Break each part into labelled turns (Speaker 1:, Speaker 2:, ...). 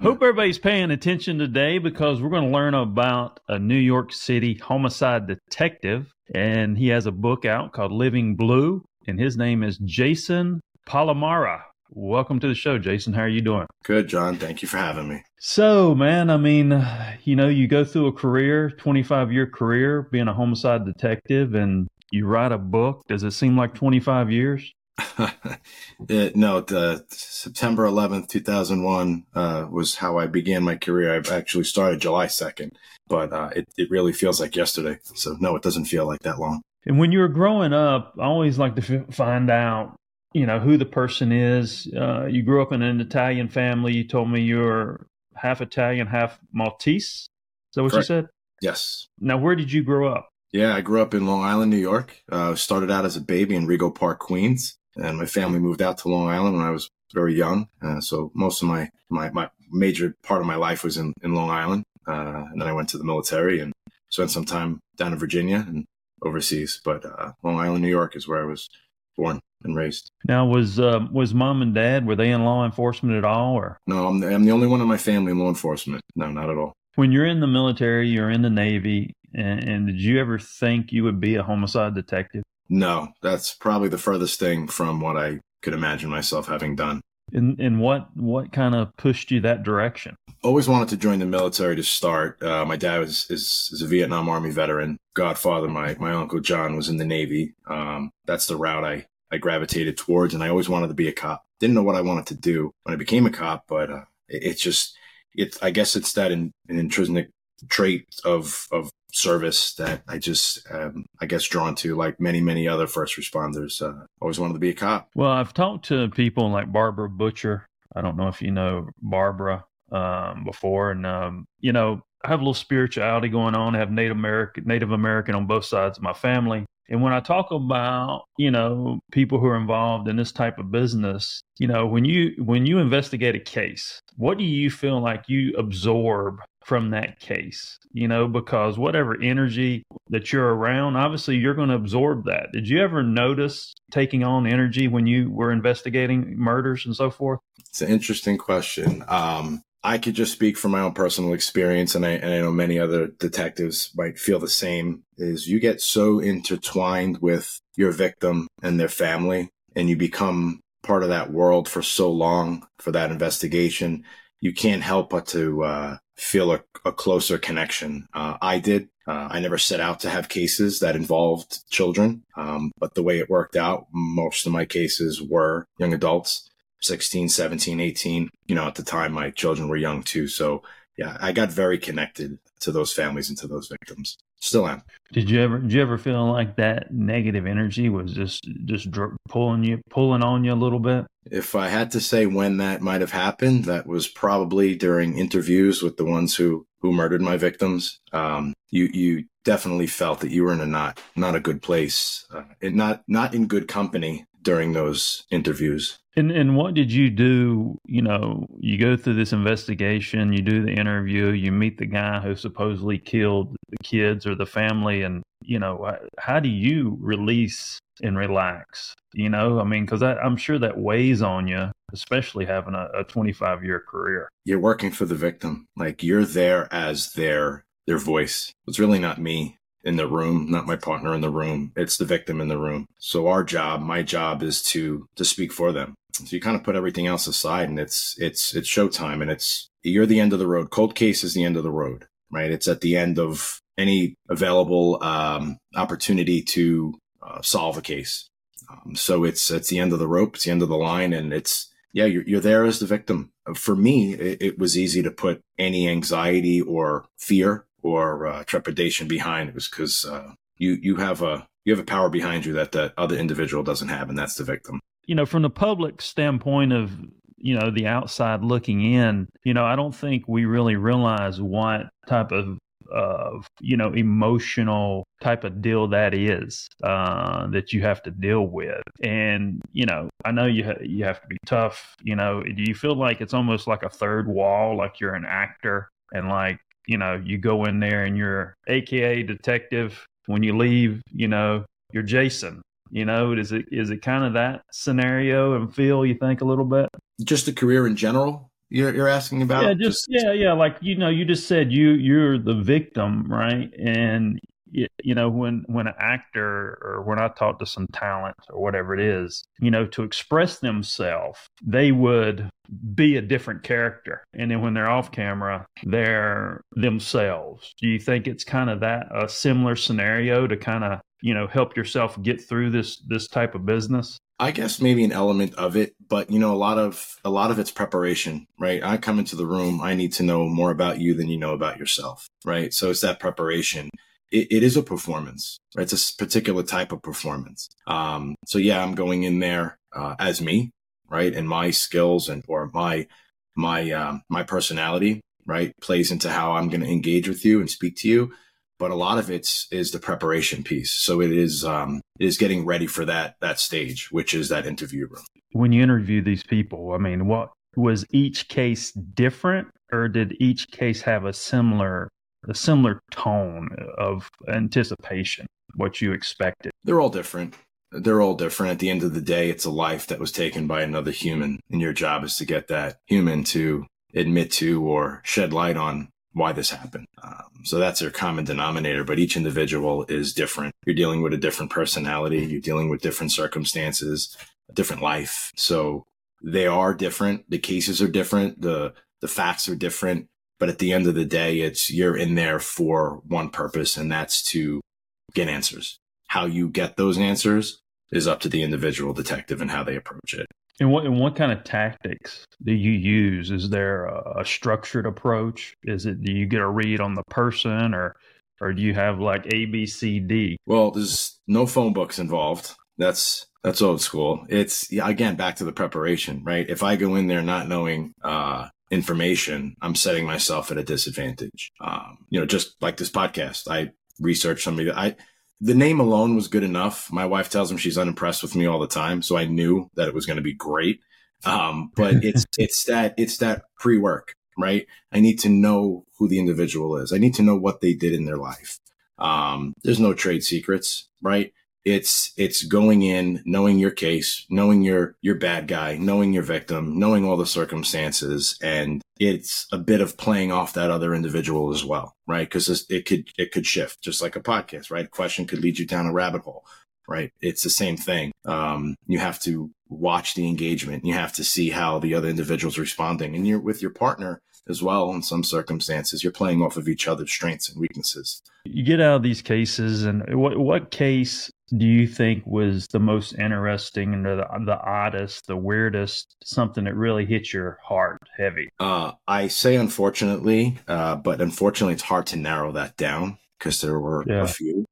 Speaker 1: Hope everybody's paying attention today because we're going to learn about a New York City homicide detective. And he has a book out called Living Blue. And his name is Jason Palamara. Welcome to the show, Jason. How are you doing?
Speaker 2: Good, John. Thank you for having me.
Speaker 1: So, man, I mean, you know, you go through a career, 25 year career being a homicide detective, and you write a book. Does it seem like 25 years?
Speaker 2: it, no, the September 11th, 2001 uh, was how I began my career. I actually started July 2nd, but uh, it, it really feels like yesterday. So, no, it doesn't feel like that long.
Speaker 1: And when you were growing up, I always like to f- find out, you know, who the person is. Uh, you grew up in an Italian family. You told me you're half Italian, half Maltese. Is that what
Speaker 2: Correct.
Speaker 1: you said?
Speaker 2: Yes.
Speaker 1: Now, where did you grow up?
Speaker 2: Yeah, I grew up in Long Island, New York. Uh, started out as a baby in Rego Park, Queens, and my family moved out to Long Island when I was very young. Uh, so most of my, my, my major part of my life was in, in Long Island. Uh, and then I went to the military and spent some time down in Virginia and overseas. But uh, Long Island, New York is where I was born and raised.
Speaker 1: Now, was um, was mom and dad were they in law enforcement at all, or
Speaker 2: No, I'm the, I'm the only one in my family in law enforcement. No, not at all.
Speaker 1: when you're in the military, you're in the Navy, and, and did you ever think you would be a homicide detective?
Speaker 2: No, that's probably the furthest thing from what I could imagine myself having done.
Speaker 1: And and what what kind of pushed you that direction?
Speaker 2: always wanted to join the military to start. Uh, my dad was is, is a Vietnam Army veteran. Godfather, my my uncle John was in the Navy. Um, that's the route I I gravitated towards, and I always wanted to be a cop. Didn't know what I wanted to do when I became a cop, but uh, it, it's just it's I guess it's that in, an intrinsic trait of of service that I just um, I guess drawn to, like many many other first responders. Uh, always wanted to be a cop.
Speaker 1: Well, I've talked to people like Barbara Butcher. I don't know if you know Barbara um, before, and um, you know I have a little spirituality going on. I have Native American Native American on both sides of my family. And when I talk about, you know, people who are involved in this type of business, you know, when you when you investigate a case, what do you feel like you absorb from that case? You know, because whatever energy that you're around, obviously you're going to absorb that. Did you ever notice taking on energy when you were investigating murders and so forth?
Speaker 2: It's an interesting question. Um, I could just speak from my own personal experience, and I, and I know many other detectives might feel the same. Is you get so intertwined with your victim and their family, and you become part of that world for so long for that investigation, you can't help but to uh, feel a, a, closer connection. Uh, I did. Uh, I never set out to have cases that involved children, um, but the way it worked out, most of my cases were young adults. 16, 17, 18. You know, at the time, my children were young too. So, yeah, I got very connected to those families and to those victims. Still am.
Speaker 1: Did you ever? Did you ever feel like that negative energy was just just dr- pulling you, pulling on you a little bit?
Speaker 2: If I had to say when that might have happened, that was probably during interviews with the ones who who murdered my victims. Um, you you definitely felt that you were in a not not a good place, uh, and not not in good company during those interviews.
Speaker 1: And and what did you do? You know, you go through this investigation, you do the interview, you meet the guy who supposedly killed the kids or the family, and you know, how do you release and relax? You know, I mean, because I'm sure that weighs on you, especially having a, a 25 year career.
Speaker 2: You're working for the victim, like you're there as their their voice. It's really not me in the room, not my partner in the room. It's the victim in the room. So our job, my job is to to speak for them. So you kind of put everything else aside and it's it's it's showtime and it's you're the end of the road. Cold case is the end of the road, right? It's at the end of any available um, opportunity to uh, solve a case. Um, so it's it's the end of the rope, it's the end of the line, and it's yeah, you're you're there as the victim. For me, it, it was easy to put any anxiety or fear or uh, trepidation behind it was because uh, you you have a you have a power behind you that the other individual doesn't have, and that's the victim.
Speaker 1: You know, from the public standpoint of you know, the outside looking in, you know, I don't think we really realize what type of of you know emotional type of deal that is uh, that you have to deal with and you know i know you ha- you have to be tough you know do you feel like it's almost like a third wall like you're an actor and like you know you go in there and you're aka detective. When you leave you know you're jason you know is it is it kind of that scenario and feel you think a little bit?
Speaker 2: Just a career in general you're, you're asking about?
Speaker 1: Yeah just, just yeah yeah like you know you just said you you're the victim right? And you know when when an actor or when i talk to some talent or whatever it is you know to express themselves they would be a different character and then when they're off camera they're themselves do you think it's kind of that a similar scenario to kind of you know help yourself get through this this type of business
Speaker 2: I guess maybe an element of it, but you know, a lot of a lot of it's preparation, right? I come into the room, I need to know more about you than you know about yourself, right? So it's that preparation. It, it is a performance, right? It's a particular type of performance. Um, so yeah, I'm going in there uh, as me, right? And my skills and or my my um, my personality, right, plays into how I'm going to engage with you and speak to you but a lot of it's is the preparation piece. So it is um, it is getting ready for that that stage, which is that interview room.
Speaker 1: When you interview these people, I mean, what was each case different, or did each case have a similar a similar tone of anticipation, what you expected?
Speaker 2: They're all different. They're all different. At the end of the day, it's a life that was taken by another human, and your job is to get that human to admit to or shed light on why this happened. Um, so that's your common denominator, but each individual is different. You're dealing with a different personality. You're dealing with different circumstances, a different life. So they are different. The cases are different. The, the facts are different. But at the end of the day, it's you're in there for one purpose, and that's to get answers. How you get those answers is up to the individual detective and how they approach it.
Speaker 1: And what and what kind of tactics do you use? Is there a, a, structured approach? Is it do you get a read on the person, or or do you have like A B C D?
Speaker 2: Well, there's no phone books involved. That's that's old school. It's again back to the preparation, right? If I go in there not knowing uh, information, I'm setting myself at a disadvantage. Um, you know, just like this podcast, I researched somebody I the name alone was good enough. My wife tells me she's unimpressed with me all the time, so I knew that it was going to be great. Um, but it's it's that it's that pre work, right? I need to know who the individual is. I need to know what they did in their life. Um, there's no trade secrets, right? It's it's going in, knowing your case, knowing your your bad guy, knowing your victim, knowing all the circumstances, and it's a bit of playing off that other individual as well, right? Because it could it could shift, just like a podcast, right? A question could lead you down a rabbit hole, right? It's the same thing. Um, you have to watch the engagement. You have to see how the other individual's responding, and you're with your partner as well. In some circumstances, you're playing off of each other's strengths and weaknesses.
Speaker 1: You get out of these cases, and what what case do you think was the most interesting and the, the oddest, the weirdest, something that really hit your heart heavy?
Speaker 2: Uh, I say unfortunately, uh, but unfortunately, it's hard to narrow that down because there were yeah. a few.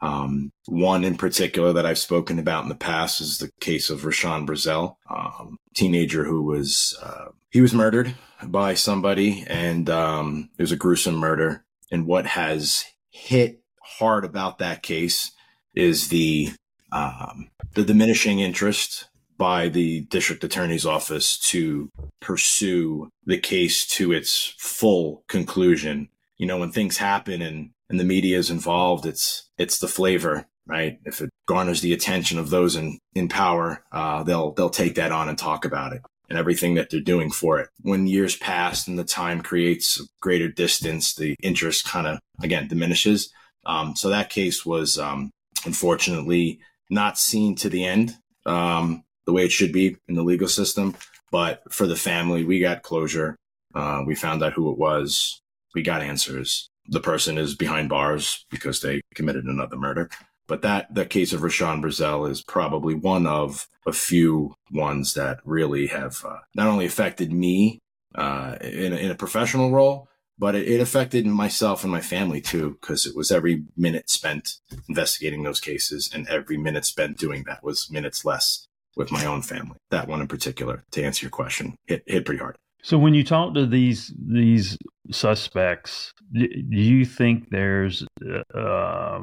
Speaker 2: Um, one in particular that I've spoken about in the past is the case of Rashawn Brazell, um, teenager who was uh, he was murdered by somebody, and um, it was a gruesome murder. And what has hit hard about that case is the um, the diminishing interest by the district attorney's office to pursue the case to its full conclusion. You know, when things happen and and the media is involved, it's it's the flavor, right? If it garners the attention of those in in power, uh, they'll they'll take that on and talk about it and everything that they're doing for it. When years pass and the time creates greater distance, the interest kind of again diminishes. Um, so that case was um, unfortunately not seen to the end um, the way it should be in the legal system. But for the family, we got closure. Uh, we found out who it was. We got answers. The person is behind bars because they committed another murder. But that the case of Rashawn Brazell is probably one of a few ones that really have uh, not only affected me uh, in, a, in a professional role, but it, it affected myself and my family too because it was every minute spent investigating those cases and every minute spent doing that was minutes less with my own family. That one in particular, to answer your question, hit hit pretty hard.
Speaker 1: So when you talk to these these suspects, do you think there's uh,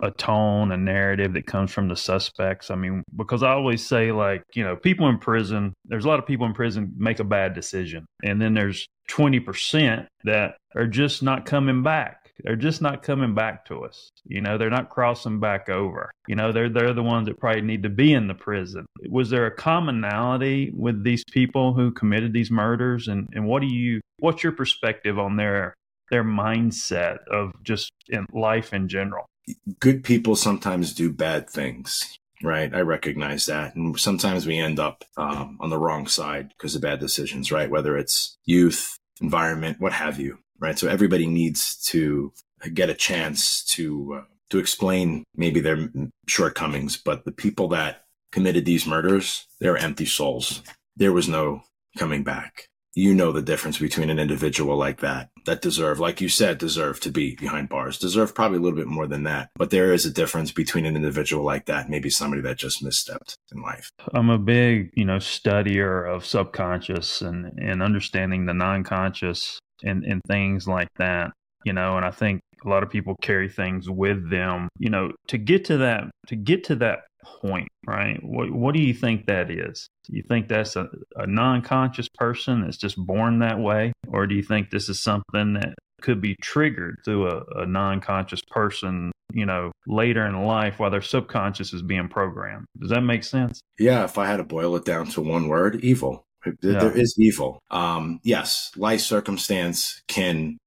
Speaker 1: a tone, a narrative that comes from the suspects? I mean, because I always say, like, you know, people in prison, there's a lot of people in prison make a bad decision. And then there's 20% that are just not coming back. They're just not coming back to us. You know, they're not crossing back over. You know, they're they're the ones that probably need to be in the prison. Was there a commonality with these people who committed these murders and, and what do you what's your perspective on their their mindset of just in life in general?
Speaker 2: Good people sometimes do bad things right? I recognize that. And sometimes we end up um, on the wrong side because of bad decisions, right? Whether it's youth, environment, what have you right? So everybody needs to get a chance to uh, to explain maybe their shortcomings, but the people that committed these murders, they're empty souls. There was no coming back. You know the difference between an individual like that that deserve, like you said, deserve to be behind bars, deserve probably a little bit more than that. But there is a difference between an individual like that, maybe somebody that just misstepped in life.
Speaker 1: I'm a big, you know, studier of subconscious and, and understanding the non-conscious and, and things like that, you know, and I think a lot of people carry things with them, you know, to get to that, to get to that point, right? What, what do you think that is? Do you think that's a, a non conscious person that's just born that way? Or do you think this is something that could be triggered through a, a non conscious person, you know, later in life while their subconscious is being programmed? Does that make sense?
Speaker 2: Yeah. If I had to boil it down to one word, evil. Yeah. There is evil. Um, yes, life circumstance can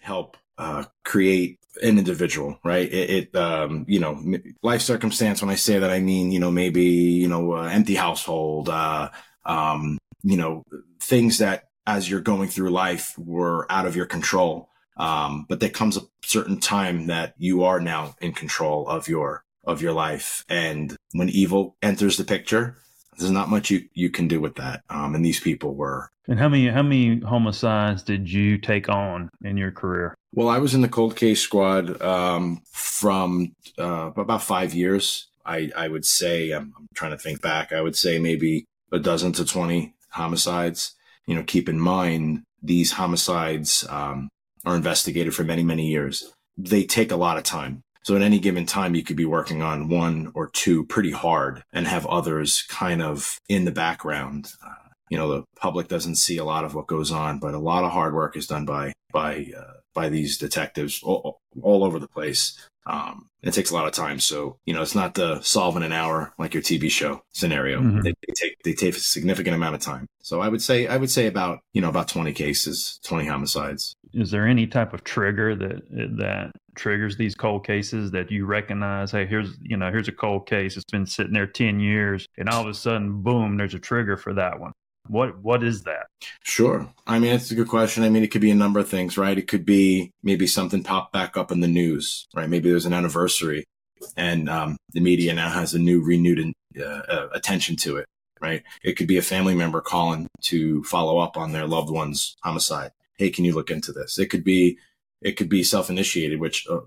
Speaker 2: help uh, create an individual, right? It, it um, you know, life circumstance. When I say that, I mean, you know, maybe you know, uh, empty household, uh, um, you know, things that as you're going through life were out of your control. Um, but there comes a certain time that you are now in control of your of your life, and when evil enters the picture, there's not much you, you can do with that. Um, and these people were.
Speaker 1: And how many how many homicides did you take on in your career?
Speaker 2: Well, I was in the cold case squad um, from uh, about five years. I, I would say I'm, I'm trying to think back. I would say maybe a dozen to twenty homicides. You know, keep in mind these homicides um, are investigated for many many years. They take a lot of time. So at any given time, you could be working on one or two pretty hard and have others kind of in the background. Uh, you know, the public doesn't see a lot of what goes on, but a lot of hard work is done by by uh, by these detectives all, all over the place. Um, it takes a lot of time. So, you know, it's not the solve in an hour like your TV show scenario. Mm-hmm. They, they, take they take a significant amount of time. So I would say I would say about, you know, about 20 cases, 20 homicides.
Speaker 1: Is there any type of trigger that that triggers these cold cases that you recognize, hey, here's, you know, here's a cold case. It's been sitting there 10 years and all of a sudden, boom, there's a trigger for that one. What what is that?
Speaker 2: Sure. I mean, it's a good question. I mean, it could be a number of things, right? It could be maybe something popped back up in the news, right? Maybe there's an anniversary, and um, the media now has a new renewed uh, uh, attention to it, right? It could be a family member calling to follow up on their loved one's homicide. Hey, can you look into this? It could be it could be self-initiated, which uh,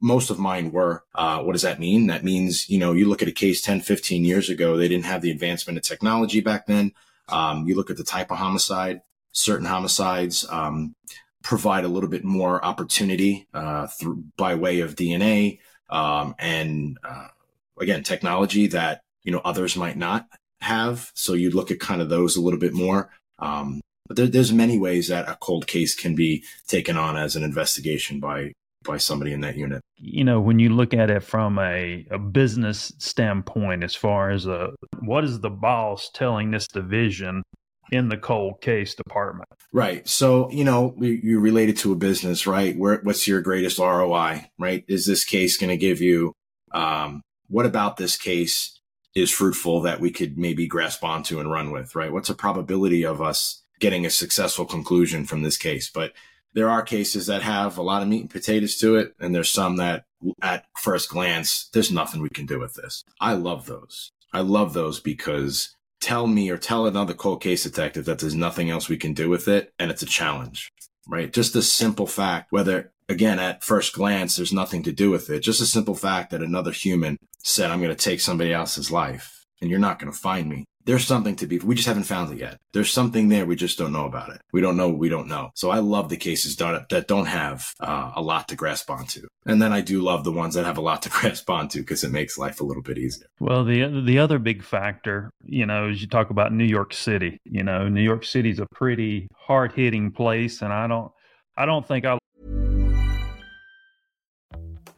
Speaker 2: most of mine were. Uh, what does that mean? That means, you know, you look at a case 10, 15 years ago, they didn't have the advancement of technology back then. Um, you look at the type of homicide, certain homicides um, provide a little bit more opportunity uh, through, by way of DNA um, and, uh, again, technology that, you know, others might not have. So you look at kind of those a little bit more. Um, but there, there's many ways that a cold case can be taken on as an investigation by by somebody in that unit.
Speaker 1: You know, when you look at it from a, a business standpoint, as far as a, what is the boss telling this division in the cold case department?
Speaker 2: Right. So, you know, you related to a business, right? Where, what's your greatest ROI, right? Is this case going to give you, um, what about this case is fruitful that we could maybe grasp onto and run with, right? What's a probability of us getting a successful conclusion from this case? But there are cases that have a lot of meat and potatoes to it, and there's some that at first glance, there's nothing we can do with this. I love those. I love those because tell me or tell another cold case detective that there's nothing else we can do with it, and it's a challenge, right? Just the simple fact, whether again, at first glance, there's nothing to do with it. Just a simple fact that another human said, I'm going to take somebody else's life and you're not going to find me there's something to be we just haven't found it yet. There's something there we just don't know about it. We don't know we don't know. So i love the cases that don't have uh, a lot to grasp onto. And then i do love the ones that have a lot to grasp onto because it makes life a little bit easier.
Speaker 1: Well the the other big factor you know is you talk about new york city you know new york city's a pretty hard-hitting place and i don't i don't think i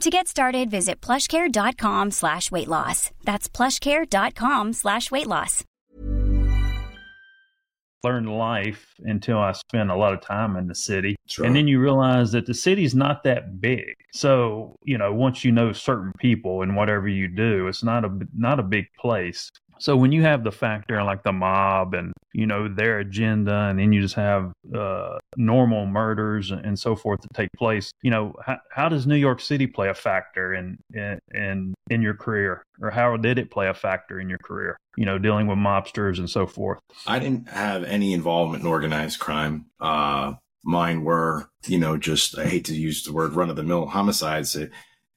Speaker 3: To get started, visit plushcare.com slash weight loss. That's plushcare.com slash weight loss.
Speaker 1: Learn life until I spent a lot of time in the city.
Speaker 2: Sure.
Speaker 1: And then you realize that the city's not that big. So, you know, once you know certain people and whatever you do, it's not a not a big place. So when you have the factor like the mob and you know their agenda, and then you just have uh, normal murders and so forth that take place, you know how, how does New York City play a factor in, in in in your career, or how did it play a factor in your career? You know, dealing with mobsters and so forth.
Speaker 2: I didn't have any involvement in organized crime. Uh, mine were, you know, just I hate to use the word run of the mill homicides. It,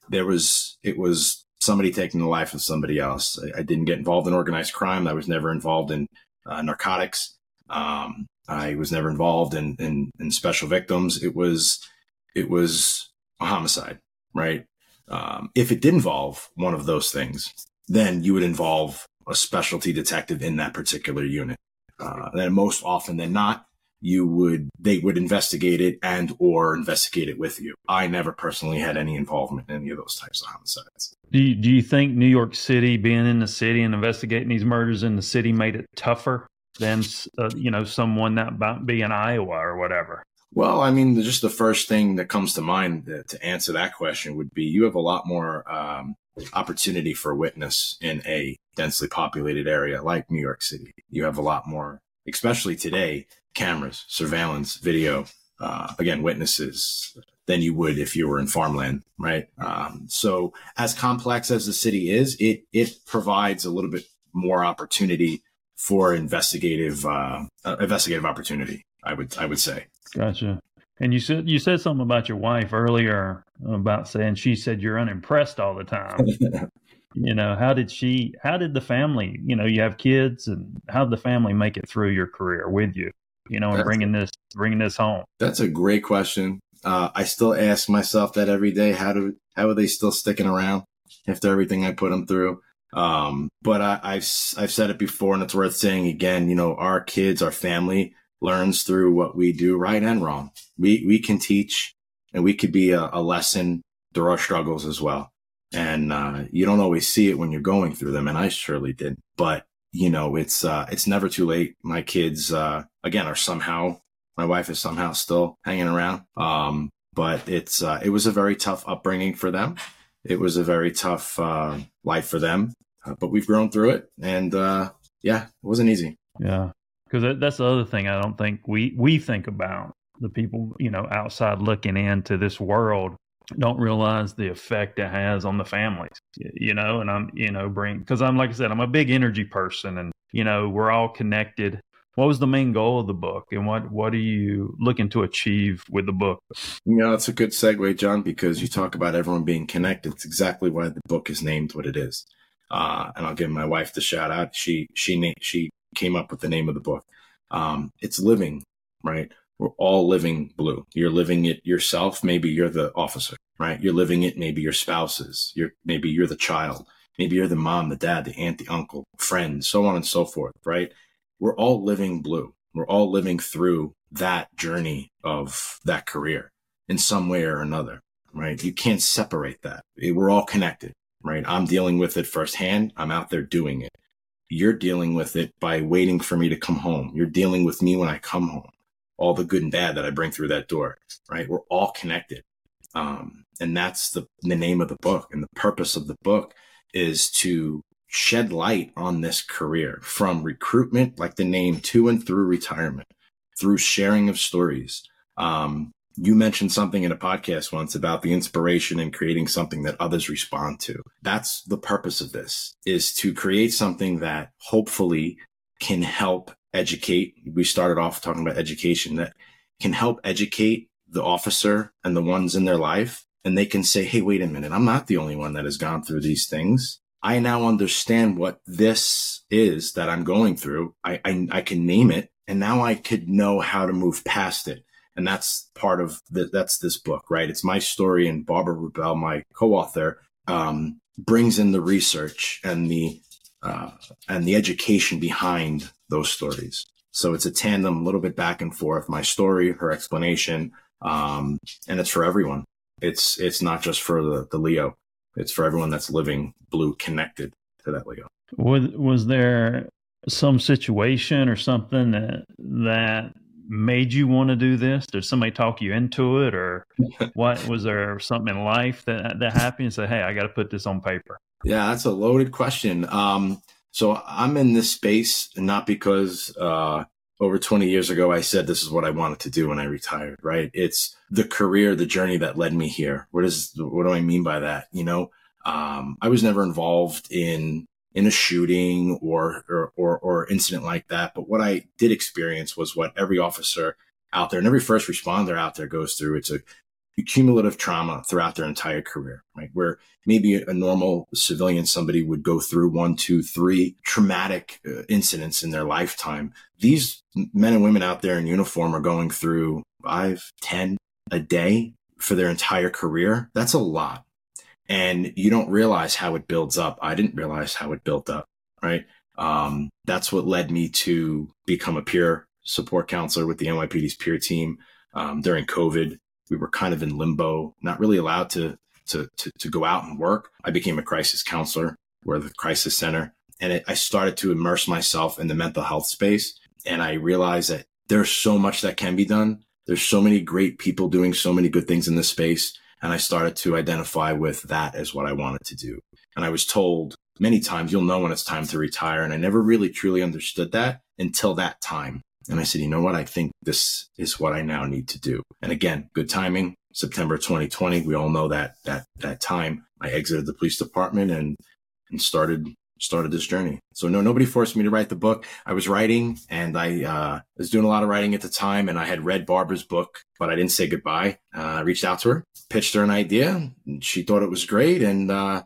Speaker 2: there was it was somebody taking the life of somebody else. I, I, didn't get involved in organized crime. I was never involved in uh, narcotics. Um, I was never involved in, in, in special victims. It was it was a homicide, right? Um, if it did involve one of those things, then you would involve a specialty detective in that particular unit. Uh, most often than not, you would they would investigate it and or investigate it with you. I never personally had any involvement in any of those types of homicides.
Speaker 1: Do you, do you think New York City, being in the city and investigating these murders in the city, made it tougher than uh, you know someone that might be in Iowa or whatever?
Speaker 2: Well, I mean, just the first thing that comes to mind to answer that question would be you have a lot more um, opportunity for witness in a densely populated area like New York City. You have a lot more, especially today, cameras, surveillance, video, uh, again, witnesses, than you would if you were in farmland, right? Um, so as complex as the city is, it it provides a little bit more opportunity for investigative uh, uh, investigative opportunity. I would I would say.
Speaker 1: Gotcha. And you said you said something about your wife earlier about saying she said you're unimpressed all the time. you know, how did she? How did the family? You know, you have kids, and how did the family make it through your career with you? You know, and bringing this bringing this home.
Speaker 2: That's a great question. Uh, I still ask myself that every day. How do how are they still sticking around after everything I put them through? Um, but I, have I've said it before, and it's worth saying again. You know, our kids, our family learns through what we do, right and wrong. We we can teach, and we could be a, a lesson through our struggles as well. And uh, you don't always see it when you're going through them, and I surely did. But you know, it's uh, it's never too late. My kids, uh, again, are somehow my wife is somehow still hanging around. Um, but it's uh, it was a very tough upbringing for them. It was a very tough uh, life for them, uh, but we've grown through it, and uh, yeah, it wasn't easy.
Speaker 1: Yeah, because that's the other thing I don't think we we think about the people you know outside looking into this world don't realize the effect it has on the families you know and i'm you know bring because i'm like i said i'm a big energy person and you know we're all connected. What was the main goal of the book and what what are you looking to achieve with the book?
Speaker 2: You know that's a good segue john because you talk about everyone being connected. It's exactly why the book is named what it is. Uh, and i'll give my wife the shout out. She she she came up with the name of the book. Um, it's living right we're all living blue you're living it yourself maybe you're the officer right you're living it maybe your spouses you're maybe you're the child maybe you're the mom the dad the aunt the uncle friend, so on and so forth right we're all living blue. We're all living through that journey of that career in some way or another, right? You can't separate that. We're all connected, right? I'm dealing with it firsthand. I'm out there doing it. You're dealing with it by waiting for me to come home. You're dealing with me when I come home, all the good and bad that I bring through that door, right? We're all connected. Um, and that's the, the name of the book. And the purpose of the book is to shed light on this career from recruitment, like the name, to and through retirement, through sharing of stories. Um, you mentioned something in a podcast once about the inspiration and creating something that others respond to. That's the purpose of this is to create something that hopefully can help educate. We started off talking about education that can help educate the officer and the ones in their life. And they can say, Hey, wait a minute. I'm not the only one that has gone through these things. I now understand what this is that I'm going through. I, I, I can name it and now I could know how to move past it. And that's part of the, that's this book, right? It's my story and Barbara Rubel, my co-author, um, brings in the research and the, uh, and the education behind those stories. So it's a tandem, a little bit back and forth. My story, her explanation, um, and it's for everyone. It's it's not just for the the LEO. It's for everyone that's living blue connected to that LEO.
Speaker 1: Was was there some situation or something that that made you want to do this? Did somebody talk you into it, or what? Was there something in life that that happened and say, "Hey, I got to put this on paper"?
Speaker 2: Yeah, that's a loaded question. Um, so I'm in this space not because uh, over 20 years ago I said this is what I wanted to do when I retired. Right? It's the career, the journey that led me here. What is what do I mean by that? You know, um, I was never involved in in a shooting or, or, or or incident like that. But what I did experience was what every officer out there and every first responder out there goes through. It's a cumulative trauma throughout their entire career, right? Where maybe a normal civilian, somebody would go through one, two, three traumatic uh, incidents in their lifetime. These men and women out there in uniform are going through five, ten a day for their entire career. That's a lot and you don't realize how it builds up. I didn't realize how it built up, right? Um, that's what led me to become a peer support counselor with the NYPD's peer team. Um, during COVID, we were kind of in limbo, not really allowed to, to, to, to go out and work. I became a crisis counselor. We're the crisis center. And it, I started to immerse myself in the mental health space. And I realized that there's so much that can be done. There's so many great people doing so many good things in this space. And I started to identify with that as what I wanted to do. And I was told many times, you'll know when it's time to retire. And I never really truly understood that until that time. And I said, you know what? I think this is what I now need to do. And again, good timing. September 2020. We all know that, that, that time I exited the police department and, and started started this journey. So no, nobody forced me to write the book. I was writing and I uh, was doing a lot of writing at the time and I had read Barbara's book, but I didn't say goodbye. Uh, I reached out to her, pitched her an idea. she thought it was great. And uh,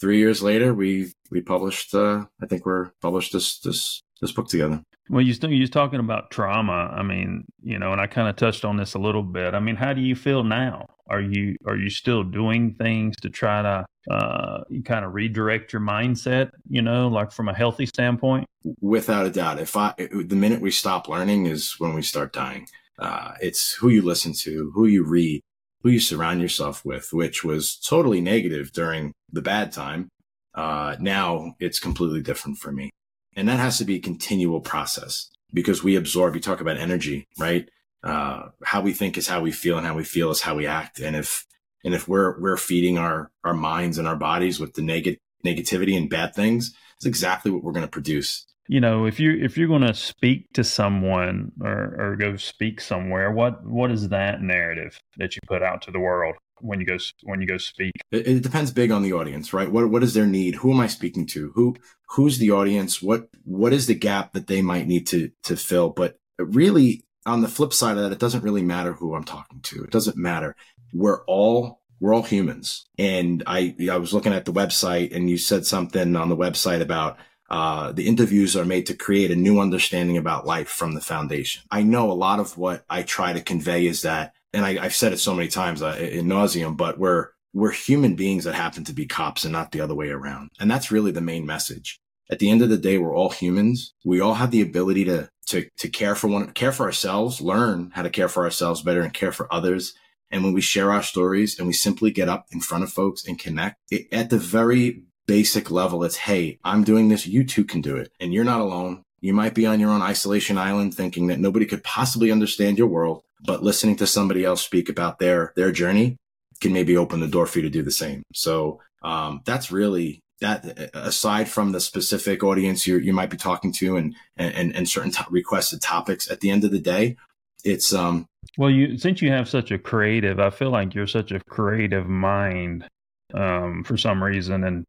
Speaker 2: three years later, we, we published, uh, I think we're published this, this, this book together.
Speaker 1: Well, you still you're talking about trauma. I mean, you know, and I kind of touched on this a little bit. I mean, how do you feel now? Are you are you still doing things to try to uh, kind of redirect your mindset? You know, like from a healthy standpoint.
Speaker 2: Without a doubt, if I the minute we stop learning is when we start dying. Uh, it's who you listen to, who you read, who you surround yourself with, which was totally negative during the bad time. Uh, now it's completely different for me. And that has to be a continual process because we absorb, you talk about energy, right? Uh, how we think is how we feel and how we feel is how we act. And if, and if we're, we're feeding our, our minds and our bodies with the negative negativity and bad things, it's exactly what we're going to produce.
Speaker 1: You know, if you if you're going to speak to someone or, or go speak somewhere, what what is that narrative that you put out to the world? when you go when you go speak?
Speaker 2: It, it, depends big on the audience right? What what is their need? Who am i speaking to? Who who's the audience? What what is the gap that they might need to to fill? But really on the flip side of that it doesn't really matter who i'm talking to. It doesn't matter. We're all we're all humans. And i i was looking at the website and you said something on the website about uh, the interviews are made to create a new understanding about life from the foundation. I know a lot of what I try to convey is that and I, have said it so many times uh, in nauseum, but we're we're human beings that happen to be cops and not the other way around. And that's really the main message. at the end of the day, we're all humans. We all have the ability to, to, to care for one, care for ourselves, learn how to care for ourselves better and care for others. And when we share our stories and we simply get up in front of folks and connect it, at the very basic level, it's, Hey, I'm doing this. You too can do it. And you're not alone. You might be on your own isolation island thinking that nobody could possibly understand your world, but listening to somebody else speak about their, their journey can maybe open the door for you to do the same. So, um, that's really that aside from the specific audience you you might be talking to and and and certain to- requested topics at the end of the day it's um
Speaker 1: well you since you have such a creative i feel like you're such a creative mind um for some reason and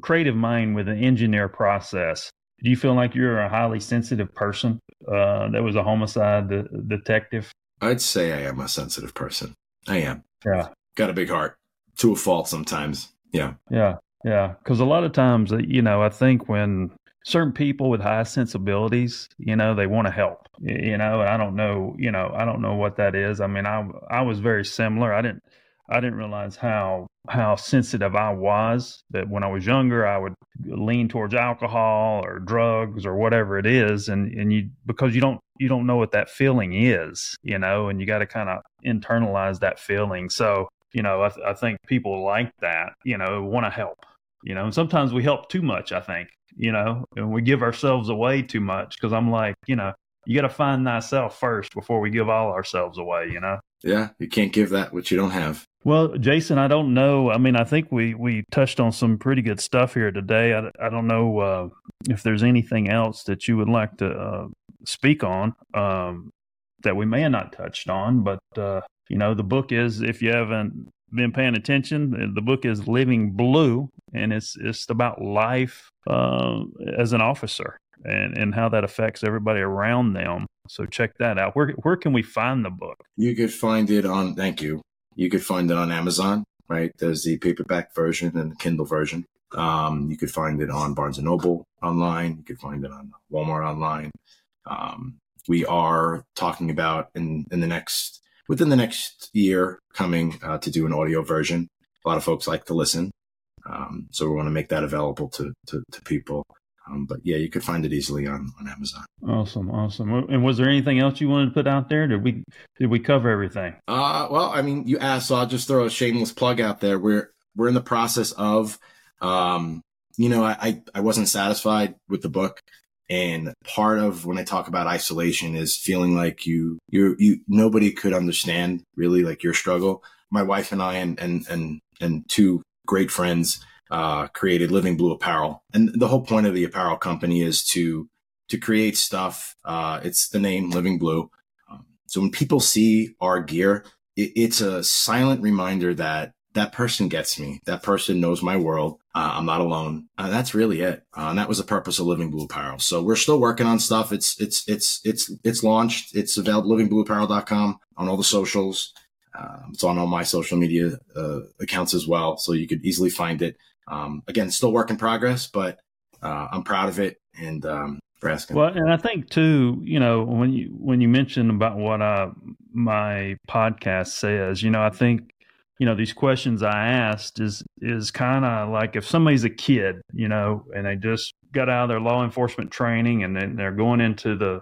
Speaker 1: creative mind with an engineer process. Do you feel like you're a highly sensitive person uh that was a homicide de- detective?
Speaker 2: I'd say i am a sensitive person. I am.
Speaker 1: Yeah.
Speaker 2: Got a big heart. To a fault sometimes. Yeah.
Speaker 1: Yeah. Yeah, because a lot of times, uh, you know, I think when certain people with high sensibilities, you know, they want to help. You know, and I don't know, you know, I don't know what that is. I mean, I I was very similar. I didn't I didn't realize how how sensitive I was. That when I was younger, I would lean towards alcohol or drugs or whatever it is, and and you because you don't you don't know what that feeling is, you know, and you got to kind of internalize that feeling. So you know, I, th- I think people like that, you know, want to help you know, and sometimes we help too much, I think, you know, and we give ourselves away too much because I'm like, you know, you got to find thyself first before we give all ourselves away, you know?
Speaker 2: Yeah, you can't give that what you don't have.
Speaker 1: Well, Jason, I don't know. I mean, I think we, we touched on some pretty good stuff here today. I, I don't know uh, if there's anything else that you would like to uh, speak on um, that we may have not touched on, but, uh, you know, the book is, if you haven't been paying attention, the book is Living Blue, and it's it's about life uh, as an officer and and how that affects everybody around them. So check that out. Where where can we find the book?
Speaker 2: You could find it on. Thank you. You could find it on Amazon. Right, there's the paperback version and the Kindle version. Um, you could find it on Barnes and Noble online. You could find it on Walmart online. Um, we are talking about in in the next within the next year coming uh, to do an audio version. A lot of folks like to listen. Um, so we want to make that available to, to, to people. Um, but yeah, you could find it easily on, on Amazon.
Speaker 1: Awesome, awesome. And was there anything else you wanted to put out there? Did we did we cover everything?
Speaker 2: Uh, well, I mean, you asked, so I'll just throw a shameless plug out there. We're we're in the process of, um, you know, I I wasn't satisfied with the book, and part of when I talk about isolation is feeling like you you you nobody could understand really like your struggle. My wife and I and and and and two great friends uh, created Living Blue Apparel, and the whole point of the apparel company is to to create stuff. Uh, it's the name Living Blue. Um, so when people see our gear, it, it's a silent reminder that that person gets me. That person knows my world. Uh, I'm not alone. Uh, that's really it. Uh, and that was the purpose of Living Blue Apparel. So we're still working on stuff. It's, it's, it's, it's, it's launched. It's available livingblueapparel.com on all the socials. Um, it's on all my social media uh, accounts as well. So you could easily find it. Um, again, still work in progress, but uh, I'm proud of it. And um, for asking.
Speaker 1: Well, and I think too, you know, when you when you mentioned about what uh, my podcast says, you know, I think you know these questions i asked is is kind of like if somebody's a kid you know and they just got out of their law enforcement training and then they're going into the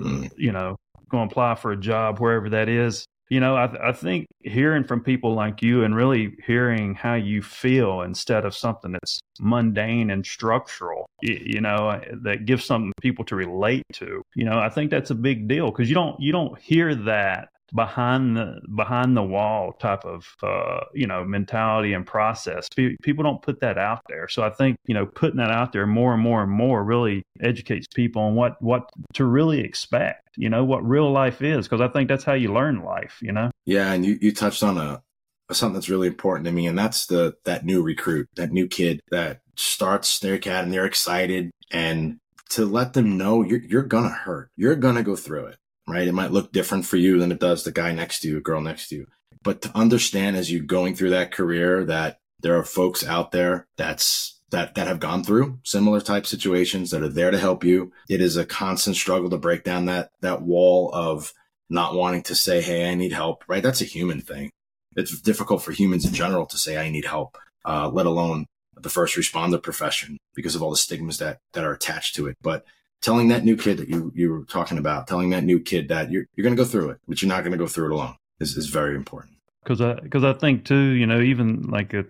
Speaker 1: mm. you know going to apply for a job wherever that is you know I, I think hearing from people like you and really hearing how you feel instead of something that's mundane and structural you, you know uh, that gives something people to relate to you know i think that's a big deal because you don't you don't hear that behind the behind the wall type of uh, you know mentality and process. People don't put that out there, so I think you know putting that out there more and more and more really educates people on what what to really expect. You know what real life is, because I think that's how you learn life. You know.
Speaker 2: Yeah, and you you touched on a something that's really important to me, and that's the that new recruit, that new kid that starts their cat and they're excited and to let them know you're you're gonna hurt, you're gonna go through it right? It might look different for you than it does the guy next to you, girl next to you. But to understand as you're going through that career that there are folks out there that's that that have gone through similar type situations that are there to help you. It is a constant struggle to break down that that wall of not wanting to say, "Hey, I need help." Right? That's a human thing. It's difficult for humans in general to say, "I need help," uh, let alone the first responder profession because of all the stigmas that that are attached to it. But telling that new kid that you you were talking about, telling that new kid that you're you're going to go through it, but you're not going to go through it alone is is very important.
Speaker 1: Because I because I think too, you know, even like a,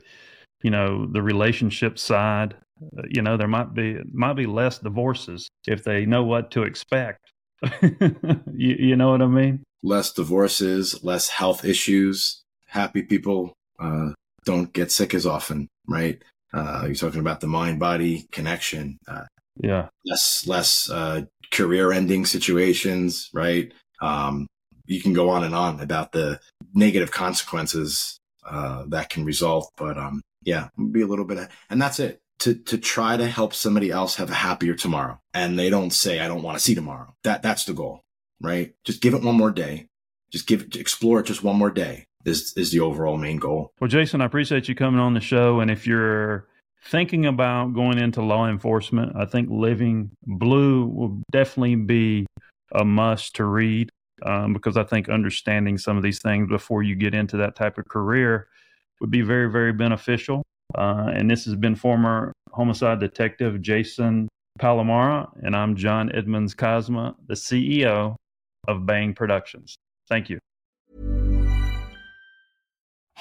Speaker 1: you know, the relationship side, uh, you know, there might be might be less divorces if they know what to expect. you, you know what I mean?
Speaker 2: Less divorces, less health issues. Happy people uh, don't get sick as often, right? Uh, you're talking about the mind body connection. Uh,
Speaker 1: yeah.
Speaker 2: Less less uh, career ending situations, right? Um, you can go on and on about the negative consequences uh, that can result, but um, yeah, be a little bit, of, and that's it. To to try to help somebody else have a happier tomorrow, and they don't say, "I don't want to see tomorrow." That that's the goal, right? Just give it one more day. Just give it, explore it just one more day is is the overall main goal.
Speaker 1: Well, Jason, I appreciate you coming on the show. And if you're thinking about going into law enforcement, I think Living Blue will definitely be a must to read um, because I think understanding some of these things before you get into that type of career would be very, very beneficial. Uh, and this has been former homicide detective Jason Palamara, and I'm John Edmonds Cosma, the CEO of Bang Productions. Thank you.